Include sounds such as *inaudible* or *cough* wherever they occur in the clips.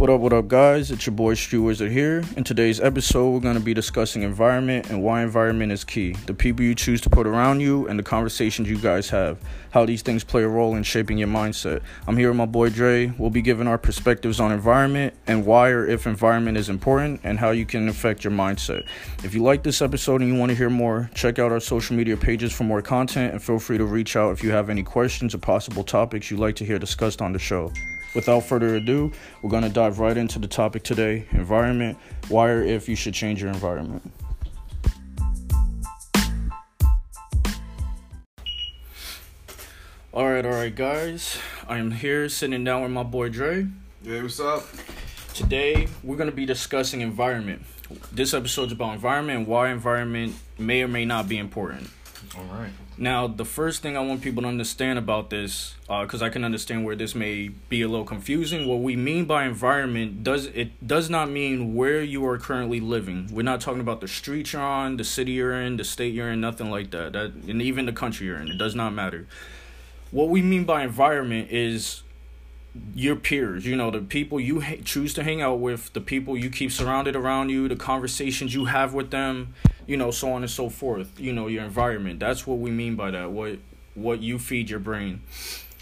What up, what up, guys? It's your boy Stu Wizard here. In today's episode, we're going to be discussing environment and why environment is key, the people you choose to put around you, and the conversations you guys have, how these things play a role in shaping your mindset. I'm here with my boy Dre. We'll be giving our perspectives on environment and why or if environment is important and how you can affect your mindset. If you like this episode and you want to hear more, check out our social media pages for more content and feel free to reach out if you have any questions or possible topics you'd like to hear discussed on the show. Without further ado, we're going to dive right into the topic today environment, why or if you should change your environment. All right, all right, guys. I am here sitting down with my boy Dre. Hey, what's up? Today, we're going to be discussing environment. This episode's about environment and why environment may or may not be important. All right. Now, the first thing I want people to understand about this, because uh, I can understand where this may be a little confusing. What we mean by environment does it does not mean where you are currently living. We're not talking about the street you're on, the city you're in, the state you're in, nothing like that. That and even the country you're in. It does not matter. What we mean by environment is your peers, you know, the people you ha- choose to hang out with, the people you keep surrounded around you, the conversations you have with them, you know, so on and so forth. You know, your environment. That's what we mean by that. What what you feed your brain.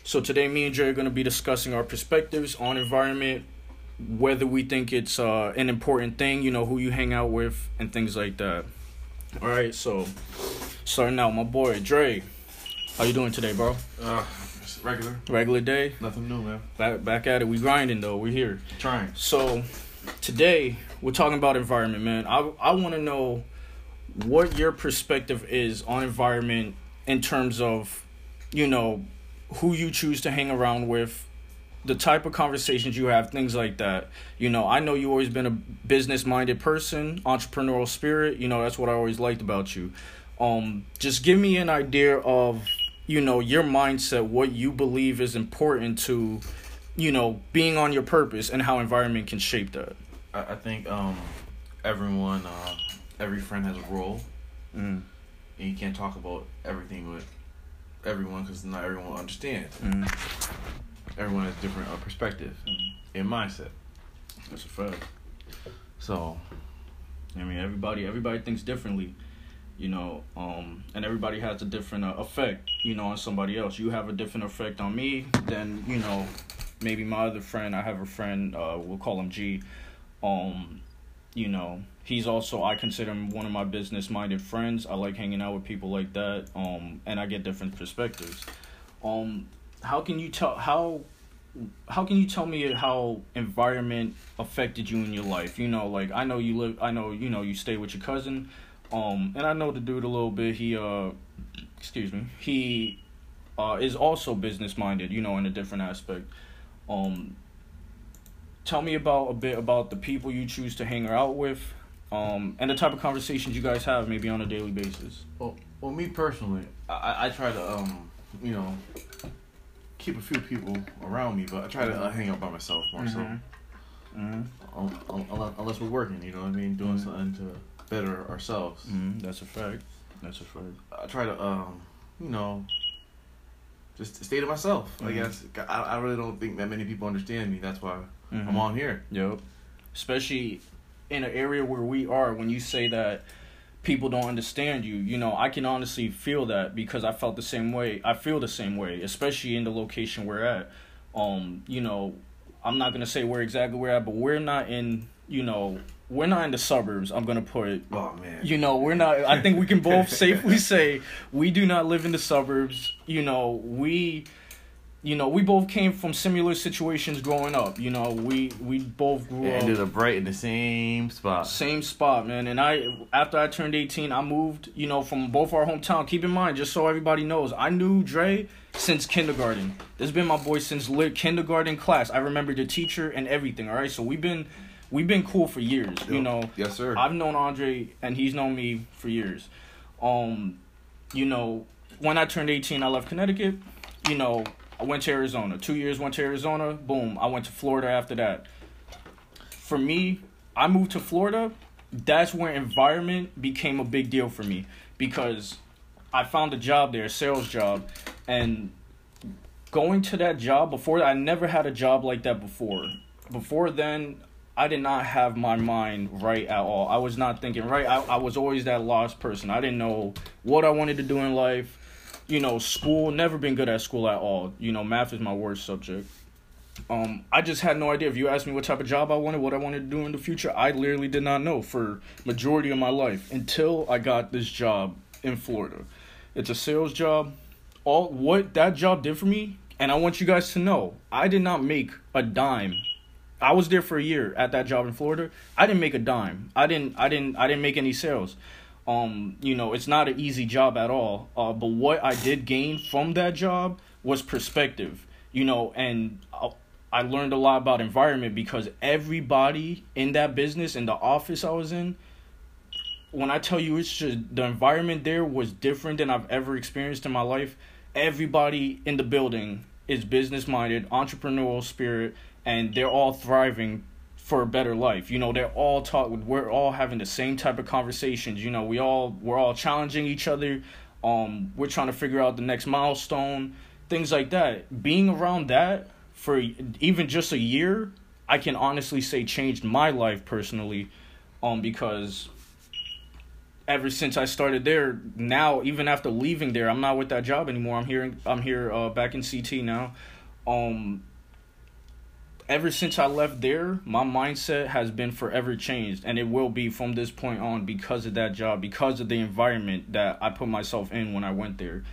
So today, me and Jay are going to be discussing our perspectives on environment, whether we think it's uh, an important thing, you know, who you hang out with, and things like that. All right, so starting out, my boy Dre, how you doing today, bro? Uh, regular. Regular day. Nothing new, man. Back back at it. We grinding though. We're here. Trying. So today we're talking about environment, man. I I want to know what your perspective is on environment in terms of, you know, who you choose to hang around with, the type of conversations you have, things like that. You know, I know you always been a business minded person, entrepreneurial spirit. You know, that's what I always liked about you. Um, just give me an idea of, you know, your mindset, what you believe is important to, you know, being on your purpose and how environment can shape that. I, I think um, everyone, uh, every friend has a role, Mm. and you can't talk about everything with everyone because not everyone will understand. Mm. Everyone has different uh, perspective and mindset. That's a fact. So, I mean, everybody everybody thinks differently, you know, um, and everybody has a different uh, effect, you know, on somebody else. You have a different effect on me than you know, maybe my other friend. I have a friend. Uh, we'll call him G. Um, you know, he's also I consider him one of my business minded friends. I like hanging out with people like that. Um, and I get different perspectives. Um, how can you tell how how can you tell me how environment affected you in your life? You know, like I know you live I know, you know, you stay with your cousin. Um and I know the dude a little bit. He uh excuse me. He uh is also business minded, you know, in a different aspect. Um tell me about a bit about the people you choose to hang out with. Um, and the type of conversations you guys have maybe on a daily basis. well, well me personally, I, I try to, um, you know, keep a few people around me, but I try to uh, hang out by myself more so. Mm-hmm. Un- un- unless, unless we're working, you know what I mean? Doing Mhm. something to better ourselves. Mm-hmm. That's a fact. That's a fact. I try to, um, you know, just stay to myself. I Mhm. guess I, I really don't think that many people understand me. That's why Mhm. I'm on here. Yep. Especially in an area where we are, when you say that people don't understand you, you know, I can honestly feel that because I felt the same way. I feel the same way, especially in the location we're at. Um, you know, I'm not gonna say where exactly we're at, but we're not in, you know, we're not in the suburbs. I'm gonna put it. Oh man. You know, we're not. I think we can both *laughs* safely say we do not live in the suburbs. You know, we, you know, we both came from similar situations growing up. You know, we we both grew It up ended up right in the same spot. same spot, man. And I, after I turned 18, I moved, you know, from both our hometown. Keep in mind, just so everybody knows, I knew Dre since kindergarten. This has been my boy since lit kindergarten class. I remember the teacher and everything. All right, so we've been, we've been cool for years. You know, Yes, sir. I've known Andre and he's known me for years. Um, you know, when I turned 18, I left Connecticut. You know, I went to Arizona. Two years went to Arizona. Boom, I went to Florida after that. For me, I moved to Florida. That's where environment became a big deal for me because I found a job there, a sales job, and going to that job before I never had a job like that before. before then, I did not have my mind right at all. I was not thinking right. I, I was always that lost person. I didn't know what I wanted to do in life. You know, school, never been good at school at all. You know, math is my worst subject. Um, I just had no idea. If you asked me what type of job I wanted, what I wanted to do in the future, I literally did not know for majority of my life until I got this job in Florida. It's a sales job. All what that job did for me, and I want you guys to know, I did not make a dime. I was there for a year at that job in Florida. I didn't make a dime. I didn't I didn't I didn't make any sales. Um, you know, it's not an easy job at all. Uh, but what I did gain from that job was perspective. You know, and uh, I learned a lot about environment because everybody in that business in the office I was in when I tell you it's just the environment there was different than I've ever experienced in my life. Everybody in the building is business minded, entrepreneurial spirit, and they're all thriving for a better life. You know, they're all talk we're all having the same type of conversations. You know, we all we're all challenging each other. Um, we're trying to figure out the next milestone, things like that. Being around that for even just a year, I can honestly say changed my life personally. Um, because ever since I started there, now even after leaving there, I'm not with that job anymore. I'm here. I'm here uh, back in CT now. Um, ever since I left there, my mindset has been forever changed, and it will be from this point on because of that job, because of the environment that I put myself in when I went there.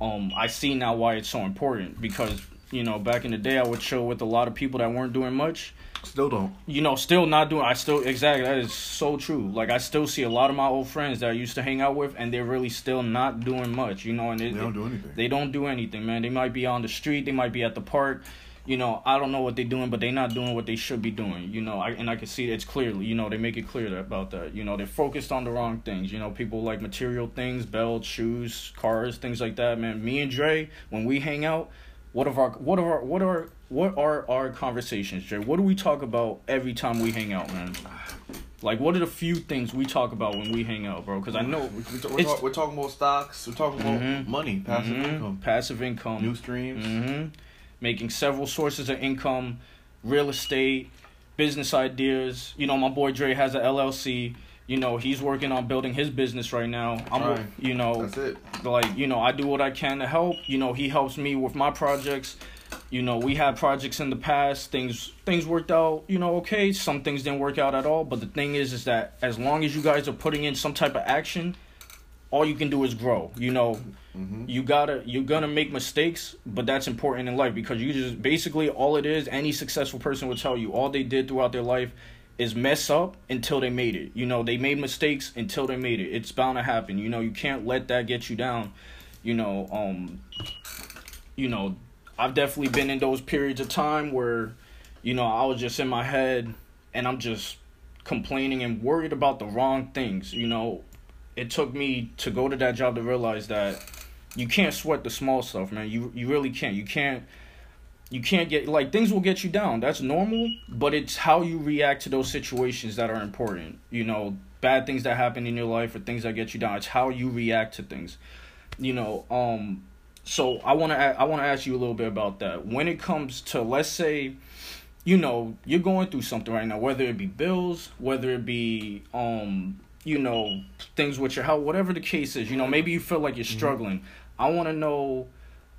Um, I see now why it's so important because you know back in the day I would chill with a lot of people that weren't doing much Still don't. you know, still not doing. I still exactly that is so true. Like I still see a lot of my old friends that I used to hang out with, and they're really still not doing much. You know, and They don't do anything. They don't do anything, man. They might be on the street. They might be at the park. You know, I don't know what they're doing, but they're not doing what they should be doing. You know, I and I can see it's clearly. You know, they make it clear about that. You know, they're focused on the wrong things. You know, people like material things, belts, shoes, cars, things like that. Man, me and Dre, when we hang out, what of our what are our what are what are our conversations, Dre? What do we talk about every time we hang out, man? Like, what are the few things we talk about when we hang out, bro? Because I know We're, we're, talk- we're talking about stocks. We're talking about Mhm. money, passive Mhm. income, passive income, new streams. hmm Making several sources of income, real estate, business ideas. You know, my boy Dre has a LLC. You know, he's working on building his business right now. I'm, Trying. you know, like you know, I do what I can to help. You know, he helps me with my projects. You know, we had projects in the past. Things things worked out. You know, okay. Some things didn't work out at all. But the thing is, is that as long as you guys are putting in some type of action, all you can do is grow. You know, hmm you gotta you're gonna make mistakes but that's important in life because you just basically all it is any successful person will tell you all they did throughout their life is mess up until they made it. You know they made mistakes until they made it. It's bound to happen you know? You can't let that get you down you know? Um you know i've definitely been in those periods of time where you know i was just in my head and i'm just complaining and worried about the wrong things you know it took me to go to that job to realize that you can't sweat the small stuff, man. You you really can't. You can't you can't get like things will get you down. That's normal, but it's how you react to those situations that are important. You know, bad things that happen in your life or things that get you down. It's how you react to things. You know, um so I want to I want to ask you a little bit about that. When it comes to let's say you know, you're going through something right now, whether it be bills, whether it be um you know, things with your health, whatever the case is, you know, maybe you feel like you're struggling. I want to know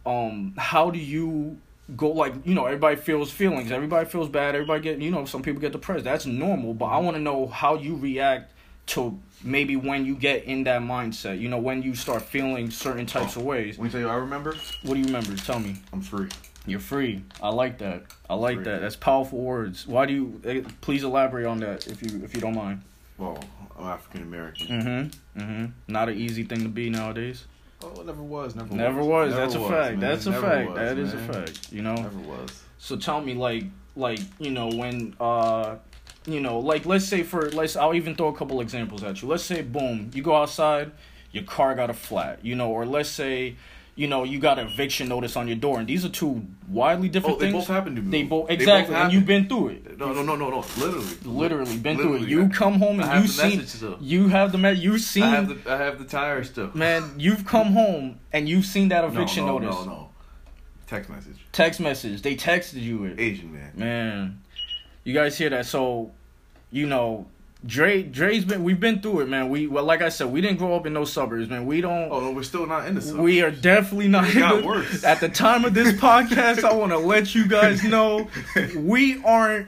um how do you go like, you know, everybody feels feelings, everybody feels bad, everybody get, you know, some people get depressed. That's normal, but I want to know how you react to maybe when you get in that mindset, you know, when you start feeling certain types of ways. Let me tell you, I remember. What do you remember? Tell me. I'm free. You're free. I like that. I like Free. that. That's powerful words. Why do you? eh, Please elaborate on that if you if you don't mind. Well, I'm African American. Mm-hmm. Mm-hmm. Not an easy thing to be nowadays. Oh, it never was. Never, Never was. was. Never That's a fact. man. That's a Never fact. was, That is a fact. You know. Never was. So tell me, like, like you know, when uh, you know, like let's say for let's I'll even throw a couple examples at you. Let's say, boom, you go outside, your car got a flat, you know, or let's say, you know, you got an eviction notice on your door, and these are two widely different Oh, they things. both happened to me. They both They exactly, and you've been through it. No, no, no, no, no. Literally. Literally been through it. Literally. You come home and I you seen you have the you seen I have the I have the tires still. man. You've come home and you've seen that eviction no, no, notice. No, no. Text message. Text message. They texted you it. Asian man. Man, You guys hear that? So, you know, Dre Dre's been we've been through it, man. We well, like I said, we didn't grow up in those suburbs, man. We don't. Oh we're still not in the suburbs. We are definitely not. It got worse. At the time of this *laughs* podcast, I want to let you guys *laughs* know we aren't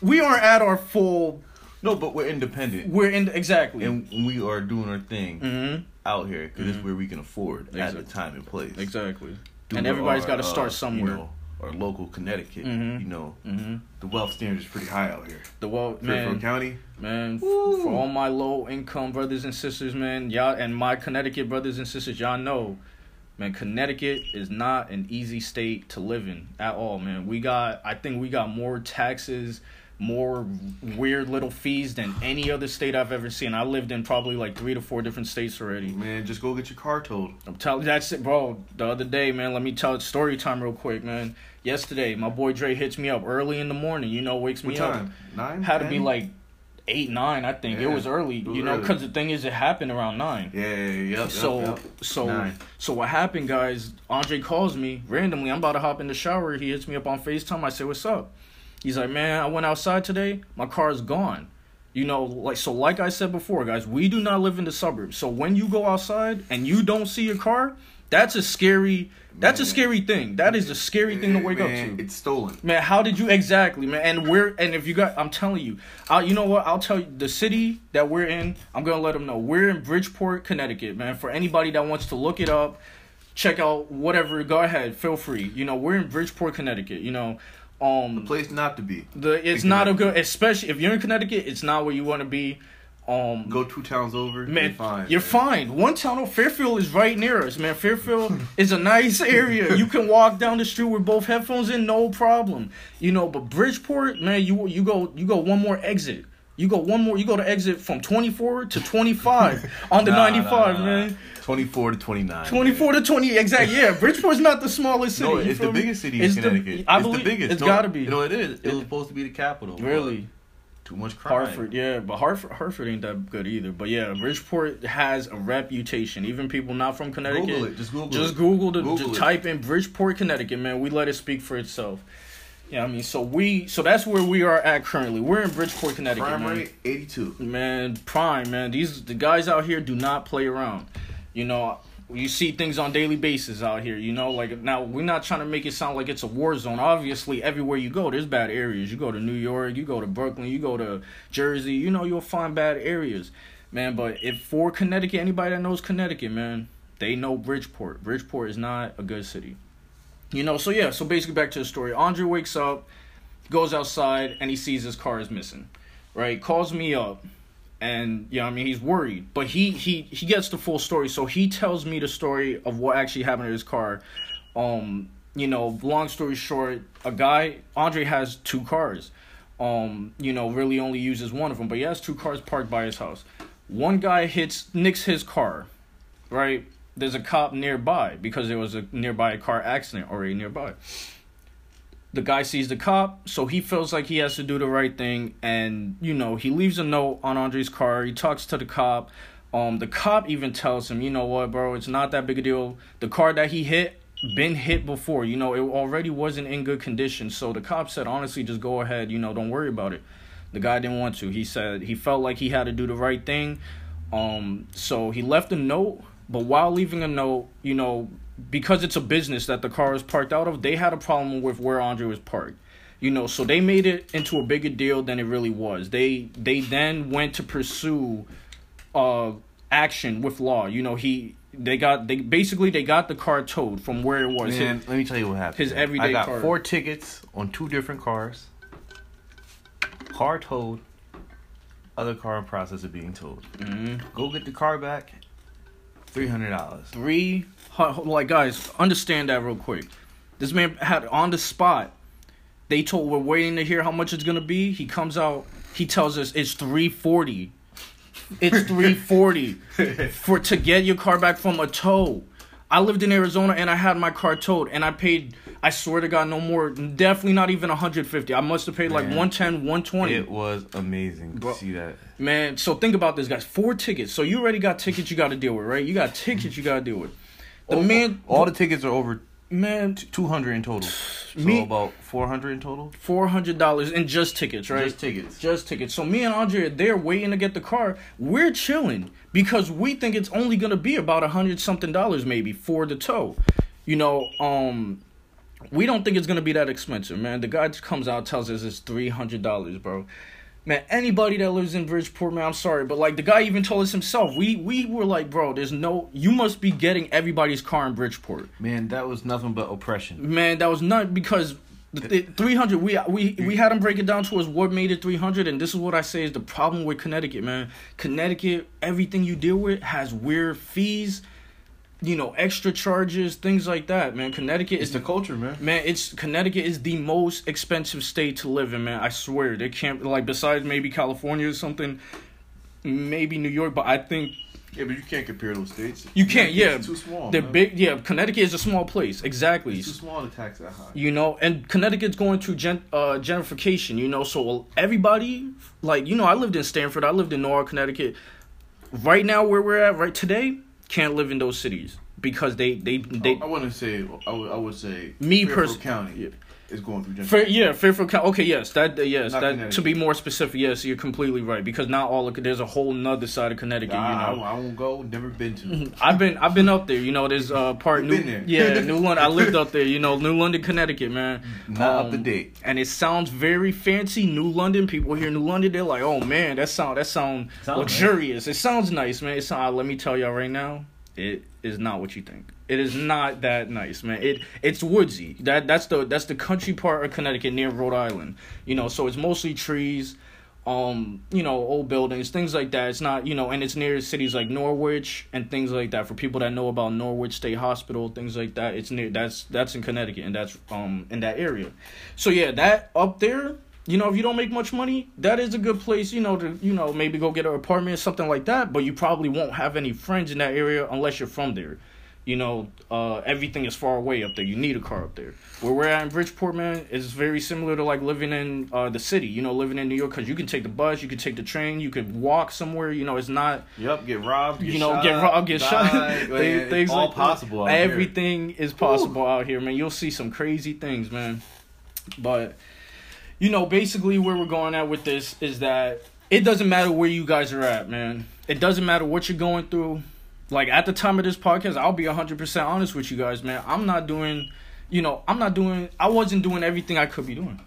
we aren't at our full. No, but we're independent. We're in exactly. and we are doing our thing mm-hmm. out here because it's where we can afford at the time and place. Exactly. And everybody's got to uh, start somewhere. You know, our local Connecticut. Mhm. You know, mm-hmm. the wealth standard is pretty high out here. The wealth, Fairfield man, County. man, Woo. for all my low income brothers and sisters, man, y'all, and my Connecticut brothers and sisters, y'all know, man, Connecticut is not an easy state to live in at all, man. We got, I think we got more taxes, more weird little fees than any other state I've ever seen. I lived in probably like three to four different states already. Man, just go get your car towed. I'm telling that's it, bro. The other day, man, let me tell it story time real quick, man. Yesterday, my boy Dre hits me up early in the morning. You know, wakes me What up. Nine. Had to be like eight, nine. I think it was early. it was you know, because the thing is, it happened around nine. Yeah, yeah, yeah. Yep, so, yep, yep. so, Nine. so what happened, guys? Andre calls me randomly. I'm about to hop in the shower. He hits me up on Facetime. I say, "What's up?" He's like, "Man, I went outside today. My car is gone." You know, like so. Like I said before, guys, we do not live in the suburbs. So when you go outside and you don't see your car, that's a scary. That's a scary thing. That is a scary thing to wake Man, up to. It's stolen. Man, how did you exactly, man? And we're and if you got, I'm telling you, I, you know what? I'll tell you the city that we're in. I'm gonna let them know we're in Bridgeport, Connecticut, man. For anybody that wants to look it up, check out whatever. Go ahead, feel free. You know, we're in Bridgeport, Connecticut. You know, um, the Place not to be. the it's not a good, especially if you're in Connecticut. It's not where you want to be. Um, Go two towns over. Man, you're fine. You're fine. One town, Fairfield is right near us, man. Fairfield *laughs* is a nice area. You can walk down the street with both headphones in, no problem. You know, but Bridgeport, man, you you go you go one more exit. You go one more. You go to exit from 24 to 25 *laughs* on the Nah, 95, nah, nah. man. 24 to 29. 24 to 20, exactly. Yeah, Bridgeport's not the smallest city. No, it's the me? biggest city It's in the- Connecticut. I it's believe the biggest. It's No, got to be. You know it is. It, It- was supposed to be the capital. really. Too much crime. Hartford, yeah, but Hartford, Hartford ain't that good either. But yeah, Bridgeport has a reputation. Even people not from Connecticut, Google it. Just Google just it. Google the Google just it. type in Bridgeport, Connecticut, man. We let it speak for itself. Yeah, I mean, so we, so that's where we are at currently. We're in Bridgeport, Connecticut, Crime man. rate 82. Man, prime, man. These the guys out here do not play around. You know, you see things on daily basis out here. You know, like now we're not trying to make it sound like it's a war zone. Obviously, everywhere you go, there's bad areas. You go to New York, you go to Brooklyn, you go to Jersey. You know, you'll find bad areas, man. But if for Connecticut, anybody that knows Connecticut, man, they know Bridgeport. Bridgeport is not a good city. You know, so yeah, so basically back to the story. Andre wakes up, goes outside, and he sees his car is missing. Right? Calls me up and yeah, I mean he's worried. But he he he gets the full story. So he tells me the story of what actually happened to his car. Um, you know, long story short, a guy Andre has two cars. Um, you know, really only uses one of them, but he has two cars parked by his house. One guy hits nicks his car, right? There's a cop nearby because there was a nearby car accident already nearby. The guy sees the cop, so he feels like he has to do the right thing, and you know he leaves a note on Andre's car. He talks to the cop. Um, the cop even tells him, you know what, bro, it's not that big a deal. The car that he hit been hit before. You know, it already wasn't in good condition. So the cop said, honestly, just go ahead. You know, don't worry about it. The guy didn't want to. He said he felt like he had to do the right thing. Um, so he left a note, but while leaving a note, you know, because it's a business that the car is parked out of, they had a problem with where Andre was parked. You know, so they made it into a bigger deal than it really was. They they then went to pursue uh action with law. You know, he they got they basically they got the car towed from where it was. Man, let me tell you what happened. his everyday I got car. four tickets on two different cars. Car towed. Other car in process of being towed. Mhm. Go get the car back. Three hundred dollars. three like guys understand that real quick this man had on the spot they told we're waiting to hear how much it's gonna be he comes out he tells us it's 340 it's *laughs* 340 for to get your car back from a tow i lived in arizona and i had my car towed and i paid i swear to god no more definitely not even 150 i must have paid like Man. 110 120 It was amazing Bro. see that. Man, so think about this, guys. Four tickets. So you already got tickets you got to deal with, right? You got tickets you got to deal with. The all, man, all the tickets are over man, two hundred in total. So Me- about four hundred in total. Four hundred dollars in just tickets, right? Just tickets. Just tickets. So me and Andre are there waiting to get the car. We're chilling because we think it's only gonna be about a hundred something dollars maybe for the tow. You know, um we don't think it's gonna be that expensive, man. The guy just comes out tells us it's three hundred dollars, bro. Man, anybody that lives in Bridgeport, man, I'm sorry, but like the guy even told us himself, we we were like, bro, there's no, you must be getting everybody's car in Bridgeport. Man, that was nothing but oppression. Man, that was not because the, the 300 we we we had him break it down to us what made it 300 and this is what I say is the problem with Connecticut, man. Connecticut, everything you deal with has weird fees, you know, extra charges, things like that, man. Connecticut is the culture, man. Man, it's Connecticut is the most expensive state to live in, man. I swear. They can't like besides maybe California or something, maybe New York, but I think Yeah, but you can't compare those states. you can't, yeah. It's too small. They're man. big yeah, Connecticut is a small place. Exactly. It's too small to tax that high. You know, and Connecticut's going through gen- uh, gentrification, you know, so everybody, like, you know, I lived in Stamford, I lived in Norwalk, Connecticut. Right now, where we're at, right today, can't live in those cities because they, they, they, I wouldn't say. I would. I would say. Me personally, County yeah. Is going through gentrification. Fair, yeah, Fairfield County. Okay, yes, that uh, yes, Not that to be more specific, yes, you're completely right because not all of there's a whole nother side of Connecticut. I, you know, I, I won't go. Never been to. *laughs* I've been I've been up there. You know, there's uh part You've New been there. yeah *laughs* New London. I lived up there. You know, New London, Connecticut, man. Not up to Um, date. And it sounds very fancy. New London people hear New London, they're like, oh man, that sound that sound Sounds luxurious. It sounds nice, man. It sound, let me tell y'all right now, it is not what you think. It is not that nice, man. It it's woodsy. That that's the that's the country part of Connecticut near Rhode Island. You know, so it's mostly trees, um, you know, old buildings, things like that. It's not, you know, and it's near cities like Norwich and things like that. For people that know about Norwich State Hospital, things like that, it's near that's that's in Connecticut and that's um in that area. So yeah, that up there, you know, if you don't make much money, that is a good place, you know, to you know maybe go get an apartment or something like that. But you probably won't have any friends in that area unless you're from there. You know, uh, everything is far away up there. You need a car up there. Where we're at in Bridgeport, man, is very similar to like living in uh, the city. You know, living in New York because you can take the bus, you can take the train, you can walk somewhere. You know, it's not Yep. Get robbed. Get you know, shot, get robbed, get die, shot. *laughs* Things- it's things all like possible. out. Everything is possible out here, man. You'll see some crazy things, man. But you know, basically where we're going at with this is that it doesn't matter where you guys are at, man. It doesn't matter what you're going through. Like at the time of this podcast, I'll be 100% honest with you guys, man. I'm not doing, you know, I'm not doing I wasn't doing everything I could be doing.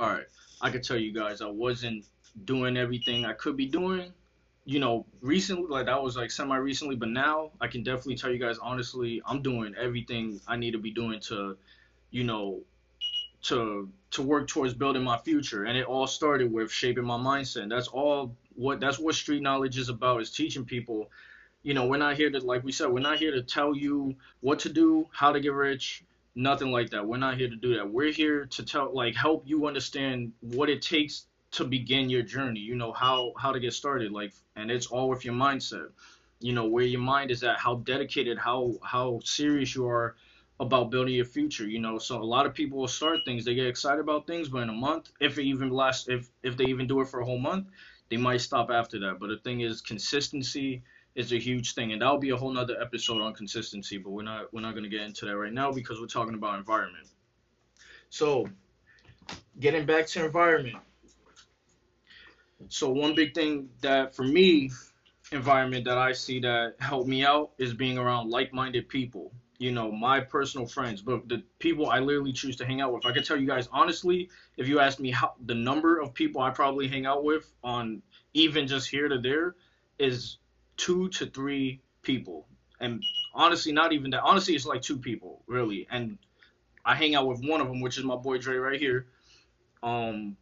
all right, I could tell you guys I wasn't doing everything I could be doing. You know, recently, like that was like semi recently, but now I can definitely tell you guys honestly, I'm doing everything I need to be doing to, you know, to to work towards building my future. And it all started with shaping my mindset. And that's all what that's what street knowledge is about is teaching people. You know, we're not here to like we said, we're not here to tell you what to do, how to get rich, nothing like that. We're not here to do that. We're here to tell like help you understand what it takes to begin your journey. You know how how to get started like and it's all with your mindset. You know where your mind is at, how dedicated, how how serious you are about building your future. You know, so a lot of people will start things, they get excited about things, but in a month, if it even lasts if if they even do it for a whole month, they might stop after that. But the thing is consistency is a huge thing and that'll be a whole nother episode on consistency but we're not we're not going to get into that right now because we're talking about environment so getting back to environment so one big thing that for me environment that i see that helped me out is being around like-minded people you know my personal friends. But the people i literally choose to hang out with i can tell you guys honestly if you ask me how the number of people i probably hang out with on even just here to there is two to three people. And honestly not even that honestly it's like two people really. And i hang out with one of them which is my boy dre right here. Um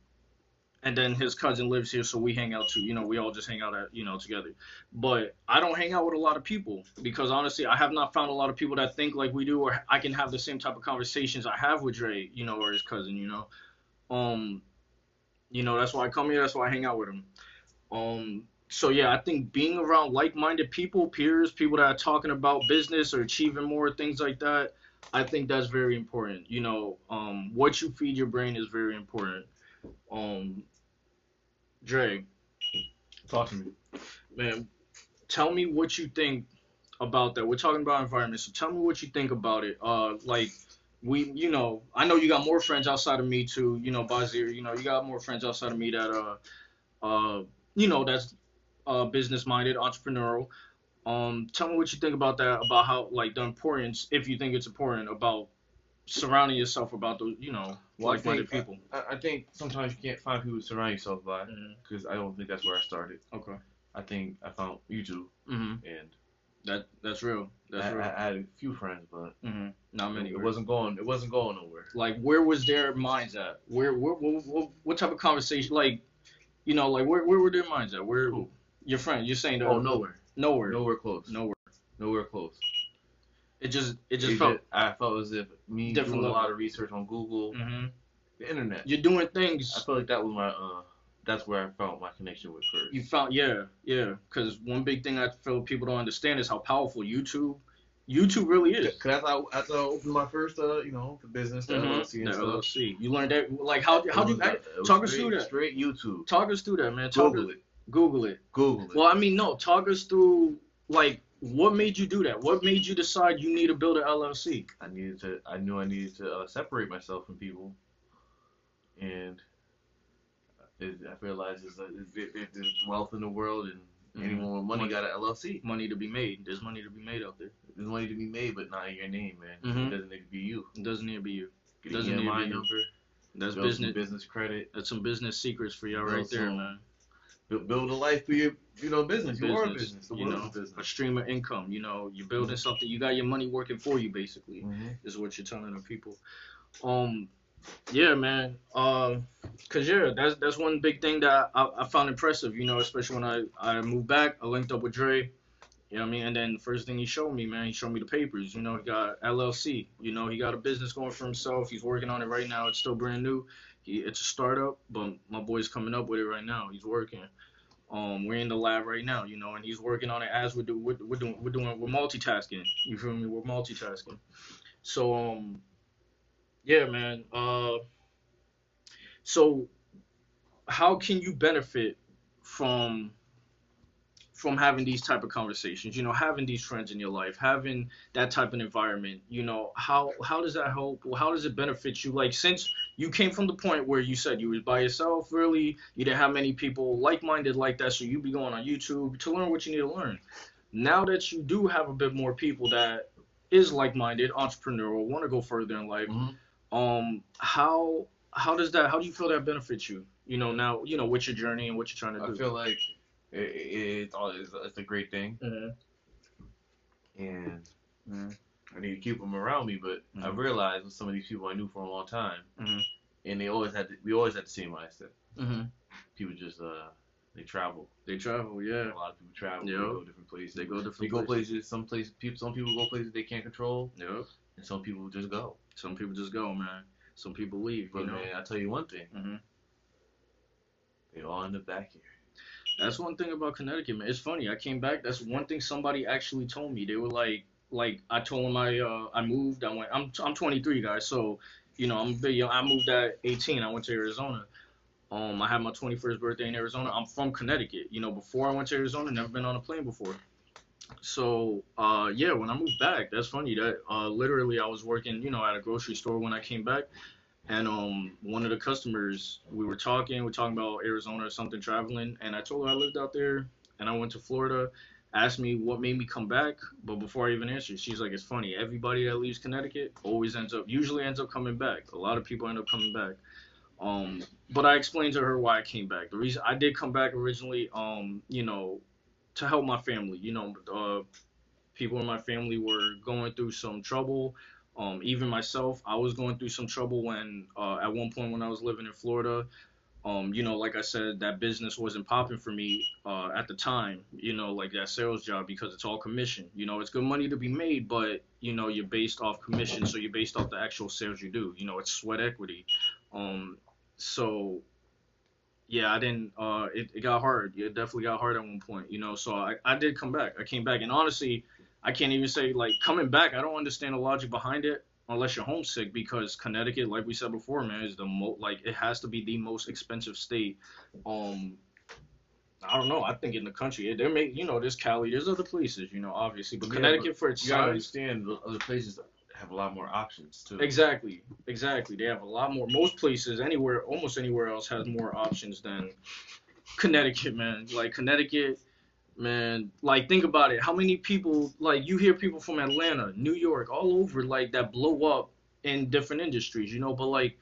and then his cousin lives here so we hang out too you know we all just hang out at you know together but i don't hang out with a lot of people because honestly i have not found a lot of people that think like we do or i can have the same type of conversations i have with dre you know or his cousin you know um you know that's why i come here that's why i hang out with him um so yeah, I think being around like-minded people, peers, people that are talking about business or achieving more things like that, I think that's very important. You know, um, what you feed your brain is very important. Um, Dre, Talk to me. man, tell me what you think about that. We're talking about environment, so tell me what you think about it. Uh, like we, you know, I know you got more friends outside of me too. You know, Bazir, you know, you got more friends outside of me that uh, uh, you know, that's uh, business minded, entrepreneurial. Um, tell me what you think about that. About how like the importance, if you think it's important, about surrounding yourself about those, you know, Well, like-minded people. I, I think sometimes you can't find people to surround yourself by because I don't think that's where I started. Okay. I think I found YouTube hmm and That that's real. That's I, real. I, I had a few friends, but hmm Not many. it wasn't going. It wasn't going nowhere. like where was their minds at? Where, where, what, what, what type of conversation? Like, you know, like where, where were their minds at? Where, your friend? You're saying Oh, nowhere. nowhere, Nowhere close. nowhere. Nowhere close. It just, it just It felt. ju- I felt as if me doing a lot of research on Google, hmm the internet. You're doing things. I felt like that was my. uh That's where I felt my connection with first. you found. Yeah, yeah. Because one big thing I feel people don't understand is how powerful YouTube, YouTube really is. Cause that's how, that's how I opened my first, uh, you know, the business, Mhm. LLC and stuff. LLC. You learned that. Like how, how do you it was talk us through that? Straight YouTube. talk us through that, man? Talk Google us, it. Google it. Google it. Well, I mean, no. Talk us through like what made you do that? What made you decide you need to build an LLC? I needed to. I knew I needed to uh, separate myself from people, and it, I realized there's, a, there's, there's wealth in the world, and Mhm. anyone with money Money. got an LLC. Money to be made. There's money to be made out there. There's money to be made, but not in your name, man. Mhm. It doesn't need to be you. It doesn't need to be you. Get Doesn't a need to be you. number. That's business. business credit. That's some business secrets for y'all right there, some man. Build, build a life for your, you know, business. You are a business. The you know, a business. a stream of income. You know, you're building something. You got your money working for you, basically. Mhm. is what you're telling the people. Um, yeah, man. Um, cause yeah, that's that's one big thing that I, I found impressive. You know, especially when I I moved back, I linked up with Dre. You know what I mean? And then the first thing he showed me, man, he showed me the papers. You know, he got LLC. You know, he got a business going for himself. He's working on it right now. It's still brand new. He, it's a startup, but my boy's coming up with it right now. He's working. Um, we're in the lab right now, you know, and he's working on it as we're, do, we're, we're doing. We're doing. We're multitasking. You feel me? We're multitasking. So um, yeah, man. Uh, so how can you benefit from from having these type of conversations? You know, having these friends in your life, having that type of environment. You know, how how does that help? How does it benefit you? Like since you came from the point where you said you was by yourself, really, you didn't have many people like-minded like that, so you be going on YouTube to learn what you need to learn. Now that you do have a bit more people that is like-minded, entrepreneurial, want to go further in life, Mhm. um how how does that how do you feel that benefits you you know now you know with your journey and what you're trying to I do I feel like it, it, it's, all, it's, it's a great thing, Mhm. and Mhm. I need to keep them around me. But I Mhm. realized with some of these people I knew for a long time, Mhm. and they always had the, we always had the same mindset. Mhm. People just uh they travel. they travel yeah. A lot of people travel. Yeah. They go different places. they go different They go places. Some places. People. Some people go places they can't control, yeah and some people just go. some people just go man some people leave But you know man, I tell you one thing. Mhm. They all end up back here. that's one thing about connecticut man it's funny i came back that's one thing somebody actually told me they were like like i told him i uh i moved i went i'm i'm 23 guys so you know i'm a bit i moved at 18 i went to arizona Um, I had my 21st birthday in Arizona. I'm from Connecticut. You know, before I went to Arizona, never been on a plane before. So, uh, yeah, when I moved back, that's funny. That uh, literally, I was working, you know, at a grocery store when I came back, and um, one of the customers, we were talking, we are talking about Arizona or something, traveling, and I told her I lived out there, and I went to Florida. Asked me what made me come back, but before I even answered, she's like, "It's funny. Everybody that leaves Connecticut always ends up, usually ends up coming back. A lot of people end up coming back." Um, but I explained to her why I came back. The reason I did come back originally, um, you know, to help my family. You know, uh, people in my family were going through some trouble. Um, even myself, I was going through some trouble when, uh, at one point when I was living in Florida, um, you know, like I said, that business wasn't popping for me uh, at the time. You know, like that sales job because it's all commission. You know, it's good money to be made, but you know, you're based off commission, so you're based off the actual sales you do. You know, it's sweat equity. Um, so yeah, I didn't. Uh, it, it got hard. It definitely got hard at one point. You know, so I, I did come back. I came back, and honestly, I can't even say like coming back. I don't understand the logic behind it unless you're homesick because Connecticut, like we said before, man, is the most like it has to be the most expensive state, um, I don't know. I think in the country, there may, you know, there's Cali, there's other places, you know, obviously, but Yeah, Connecticut for its You size. understand, other places have a lot more options too. Exactly, exactly. They have a lot more. Most places, anywhere, almost anywhere else, has more options than Connecticut, man. Like Connecticut, man. Like think about it. How many people? Like you hear people from Atlanta, New York, all over, like that blow up in different industries, you know. But like,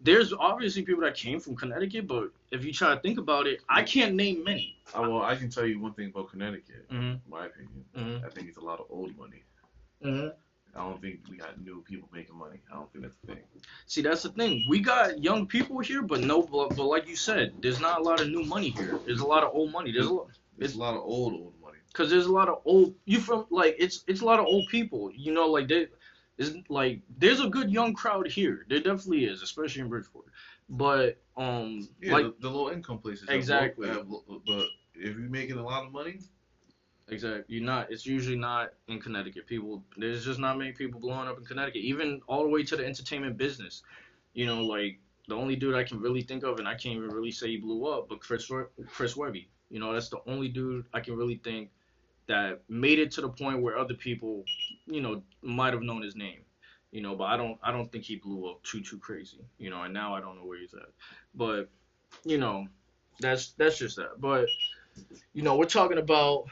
there's obviously people that came from Connecticut, but if you try to think about it, I can't name many. Uh, well, I can tell you one thing about Connecticut. Mm-hmm. In my opinion, Mm-hmm. I think it's a lot of old money. Mm-hmm. I don't think we got new people making money. I don't think that's the thing. See, that's the thing. We got young people here, but no, but, but like you said, there's not a lot of new money here. There's a lot of old money. There's a lot. It's a lot of old old money. Cause there's a lot of old you from like it's it's a lot of old people. You know, like they is like there's a good young crowd here. There definitely is, especially in Bridgeport. But um Yeah, like the, the low income places. Exactly. low- have but if you're making a lot of money, exactly you're not it's usually not in Connecticut. People there's just not many people blowing up in Connecticut. Even all the way to the entertainment business. You know, like the only dude I can really think of and I can't even really say he blew up, but Chris Chris Webby. You know, that's the only dude I can really think that made it to the point where other people, you know, might have known his name. You know, but I don't I don't think he blew up too too crazy. You know, and now I don't know where he's at. But, you know, that's that's just that. But, you know, we're talking about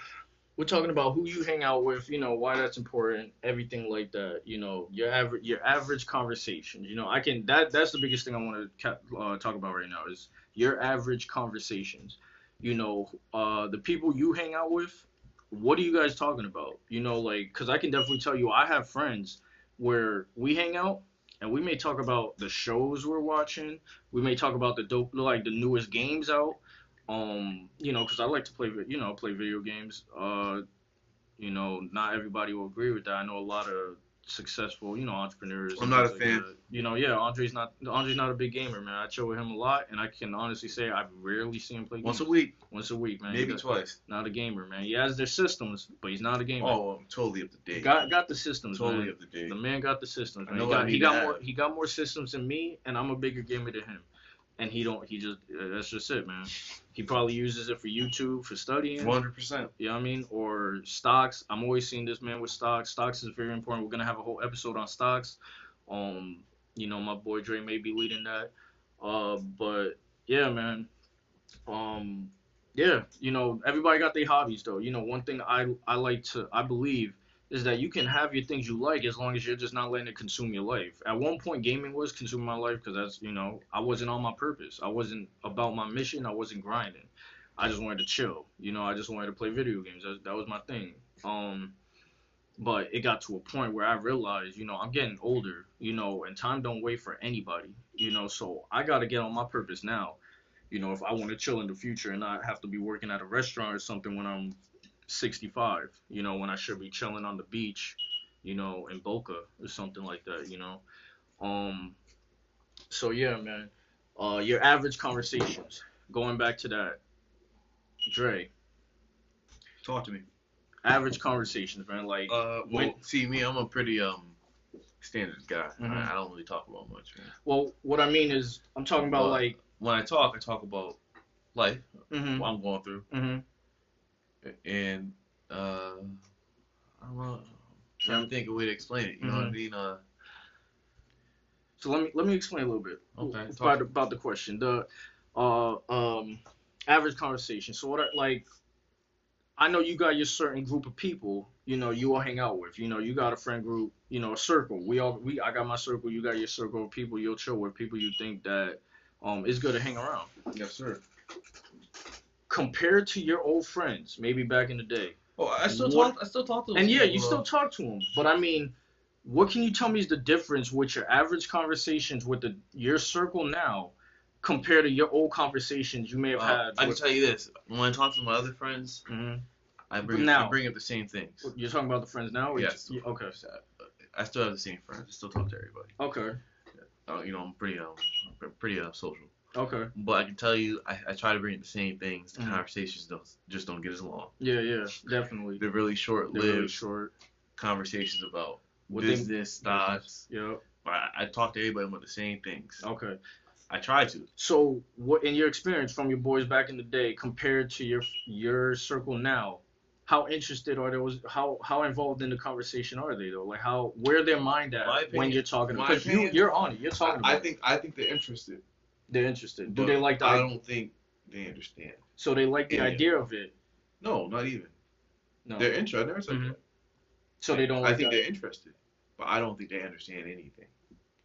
we're talking about who you hang out with, you know, why that's important, everything like that. You know, your average your average conversations. You know, I can that that's the biggest thing I want to uh, talk about right now is your average conversations. You know, uh, the people you hang out with, what are you guys talking about? You know, like, because I can definitely tell you, I have friends where we hang out and we may talk about the shows we're watching. We may talk about the dope, like the newest games out. Um, you know, because I like to play, you know, play video games. Uh, you know, not everybody will agree with that. I know a lot of successful, you know, entrepreneurs. I'm not a like fan. that. You know, yeah, Andre's not Andre's not a big gamer, man. I chill with him a lot, and I can honestly say I've rarely seen him play games. once a week, Once a week, man. maybe twice. Not a gamer, man. He has their systems, but he's not a gamer. Oh, I'm totally up to date. got got the systems, totally man. up to date. The man got the systems, I man. He I got, he got more he got more systems than me, and I'm a bigger gamer than him. And he don't he just uh, that's just it, man. He probably uses it for YouTube, for studying. 100. percent You know what I mean? Or stocks. I'm always seeing this man with stocks. Stocks is very important. We're gonna have a whole episode on stocks. Um, you know, my boy Dre may be leading that. Uh, but yeah, man. Um, yeah, you know, everybody got their hobbies though. You know, one thing I I like to I believe is that you can have your things you like as long as you're just not letting it consume your life. At one point, gaming was consuming my life because that's you know I wasn't on my purpose. I wasn't about my mission. I wasn't grinding. I just wanted to chill. You know, I just wanted to play video games. That, that was my thing. Um, but it got to a point where I realized, you know, I'm getting older, you know, and time don't wait for anybody, you know, so I got to get on my purpose now. You know, if I want to chill in the future and not have to be working at a restaurant or something when I'm 65, you know, when I should be chilling on the beach, you know, in Boca or something like that, you know. Um, so yeah, man. Uh, your average conversations. Going back to that, Dre. Talk to me. Average conversations, man. Like, Uh, well, When- see me, I'm a pretty um standard guy. Mhm. I, I don't really talk about much. Man. well, what I mean is, I'm talking about Well, like, When I talk, I talk about life, hmm what I'm going through, hmm and uh, I don't know. I'm trying to think of a way to explain it. You know what I Mhm. mean? Uh, So let me let me explain a little bit Okay, about, about the question. The uh um average conversation. So what I, like I know you got your certain group of people, you know, you all hang out with. You know, you got a friend group, you know, a circle. We all we I got my circle, you got your circle of people you'll chill with, people you think that um is good to hang around. yes, sir. Compared to your old friends, maybe back in the day. Oh, I still What- talk. I still talk to. Them and yeah, you people, still talk to them, but I mean, what can you tell me is the difference with your average conversations with the your circle now compared to your old conversations you may have uh, had? I can with, tell you this: when I talk to my other friends, Mhm. I bring Now. I bring up the same things. You're talking about the friends now? or you- Yes. you- okay. I still have the same friends. I still talk to everybody. Okay. Uh, you know, I'm pretty um, pretty uh, social. Okay. But I can tell you, I, I try to bring the same things. The Mhm. conversations don't just don't get as long. Yeah, yeah, definitely. They're really short-lived really short. conversations about What business, stocks. Yeah. But I, I talk to everybody about the same things. Okay. I try to. So, what in your experience from your boys back in the day compared to your your circle now? How interested are they? Was how how involved in the conversation are they though? Like how where their mind at My when you're talking? Because you you're on it. You're talking about. I, I it. think I think they're interested. They're interested. Do but they like the? I i- don't think they understand. So they like the Yeah. idea of it. No, not even. No. They're interested. I never said Mhm. that. so they don't. I Like think that. they're interested, but I don't think they understand anything.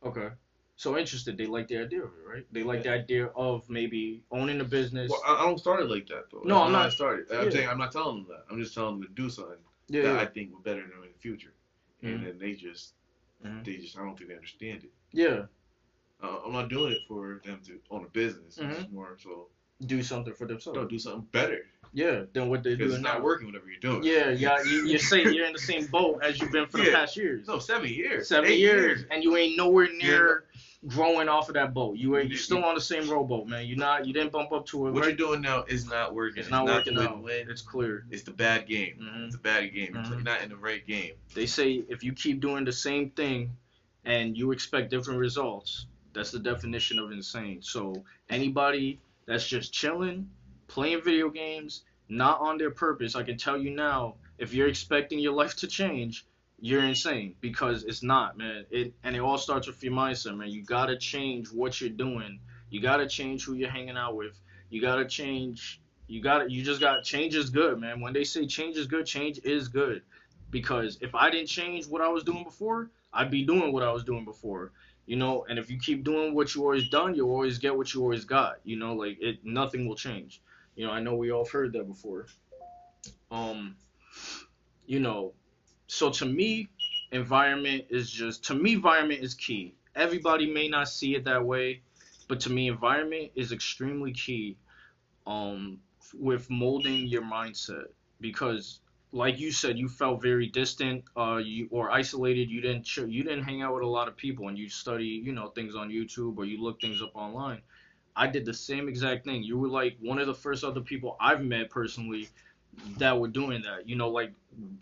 Okay. So interested, they like the idea of it, right? They like the idea of maybe owning a business. Well, I, I don't start it like that though. No, That's I'm not- I started. I'm saying I'm not telling them that. I'm just telling them to do something yeah, that yeah. I think would better them in the future, Mhm. and then they just, Mhm. they just, I don't think they understand it. yeah. Uh, I'm not doing it for them to own a business. It's Mhm. just more so, Do something for themselves. no, do something better Yeah, than what they're because doing it's not now. working. Whatever you're doing. Yeah, yeah. You, you're saying you're in the same boat as you've been for the past years. No, seven years. Seven eight years, and you ain't nowhere Yeah. near growing off of that boat. You ain't. You- You still on the same rowboat, man. You're not. You didn't bump up to it. What right? you're doing now is not working. It's not working the out. win-win. It's clear. It's the bad game. Mhm. It's a bad game. You're Mhm. not in the right game. They say if you keep doing the same thing and you expect different results, that's the definition of insane. So anybody that's just chilling, playing video games, not on their purpose, I can tell you now, if you're expecting your life *laughs* to change, you're insane because it's not, man. It and it all starts with your mindset, man. You gotta change what you're doing. You gotta change who you're hanging out with. You gotta change. You gotta. You just got change is good, man. When they say change is good, change is good because if I didn't change what I was doing before, I'd be doing what I was doing before. You know, and if you keep doing what you always done, you'll always get what you always got. You know, like it nothing will change. You know, I know we all heard that before. Um, you know, so to me, environment is just to me environment is key. Everybody may not see it that way, but to me environment is extremely key um with molding your mindset because like you said, you felt very distant, uh, you or isolated. You didn't ch- you didn't hang out with a lot of people, and you study, you know, things on YouTube or you look things up online. I did the same exact thing. You were like one of the first other people I've met personally that were doing that. You know, like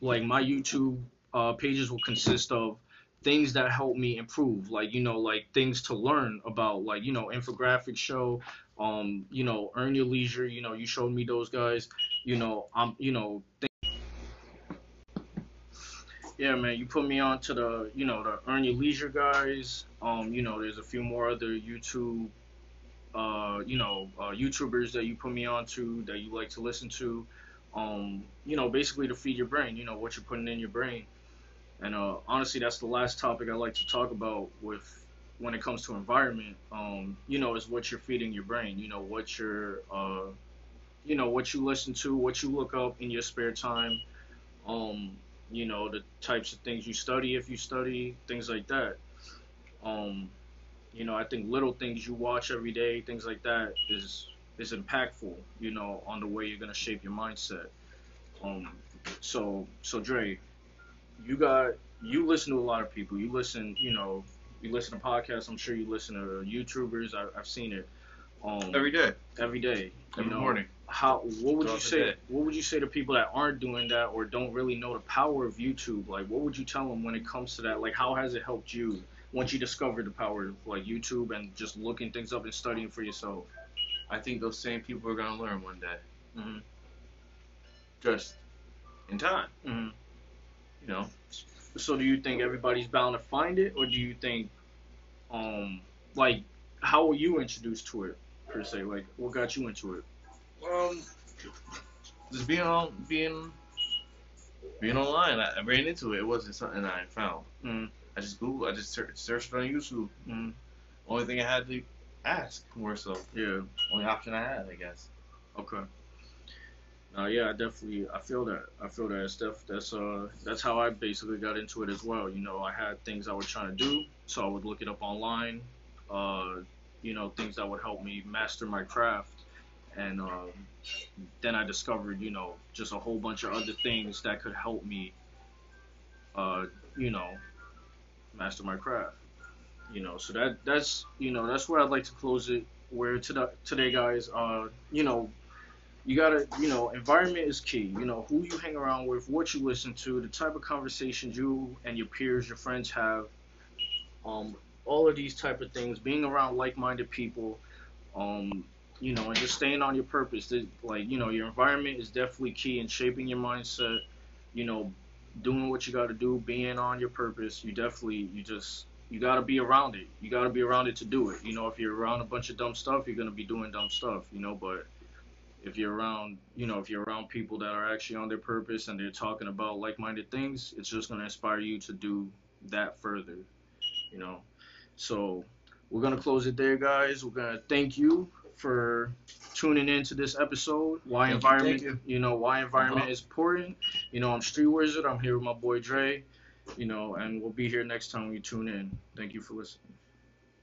like my YouTube uh, pages will consist of things that help me improve, like you know, like things to learn about, like you know, infographic show, um, you know, earn your leisure. You know, you showed me those guys. You know, I'm, you know. Yeah, man, you put me on to the, you know, the Earn Your Leisure guys. Um, you know, there's a few more other YouTube, uh, you know, uh, YouTubers that you put me on to that you like to listen to. Um, you know, basically to feed your brain. You know what you're putting in your brain. And uh, honestly, that's the last topic I like to talk about with when it comes to environment. Um, you know, is what you're feeding your brain. You know, what you're, uh, you know, what you listen to, what you look up in your spare time. Um, you know the types of things you study if you study things like that. Um you know i think little things you watch every day things like that is is impactful you know on the way you're going to shape your mindset. Um so so dre you got you listen to a lot of people. You listen you know you listen to podcasts. I'm sure you listen to youtubers. I, i've seen it. Um Every day, every day you every know. morning. How what would you say what would you say to people that aren't doing that or don't really know the power of youtube? Like what would you tell them when it comes to that? Like how has it helped you once you discovered the power of like youtube and just looking things up and studying for yourself? I think those same people are gonna learn one day. Mhm. Just in time, hmm you know. so do you think everybody's bound to find it or do you think um like how were you introduced to it per se? Like what got you into it Um, just being on, being, being online. I, I ran into it. It wasn't something I found. Mhm. I just Googled. I just ser- searched on YouTube. Mhm. Only thing I had to ask more so. yeah Only option I had, I guess. Okay. Uh, yeah, I definitely I feel that. I feel that stuff. That's uh that's how I basically got into it as well. You know, I had things I was trying to do, so I would look it up online. Uh, you know, things that would help me master my craft, and um, then I discovered, you know, just a whole bunch of other things that could help me. Uh, you know, master my craft. You know, so that that's you know that's where I'd like to close it. Where today, today guys, uh, you know, you gotta, you know, environment is key. You know, who you hang around with, what you listen to, the type of conversations you and your peers, your friends have. Um, all of these type of things, being around like-minded people, um, you know, and just staying on your purpose. Like, you know, your environment is definitely key in shaping your mindset. You know, doing what you got to do, being on your purpose. You definitely, you just, you got to be around it. You got to be around it to do it. You know, if you're around a bunch of dumb stuff, you're gonna be doing dumb stuff. You know, but if you're around, you know, if you're around people that are actually on their purpose and they're talking about like-minded things, it's just gonna inspire you to do that further. You know, so we're gonna close it there, guys. We're gonna thank you for tuning in to this episode. Why Thank you, environment? thank You. know why environment Uh-huh. is important. You know, I'm Street Wizard. I'm here with my boy Dre. You know, and we'll be here next time you tune in. Thank you for listening.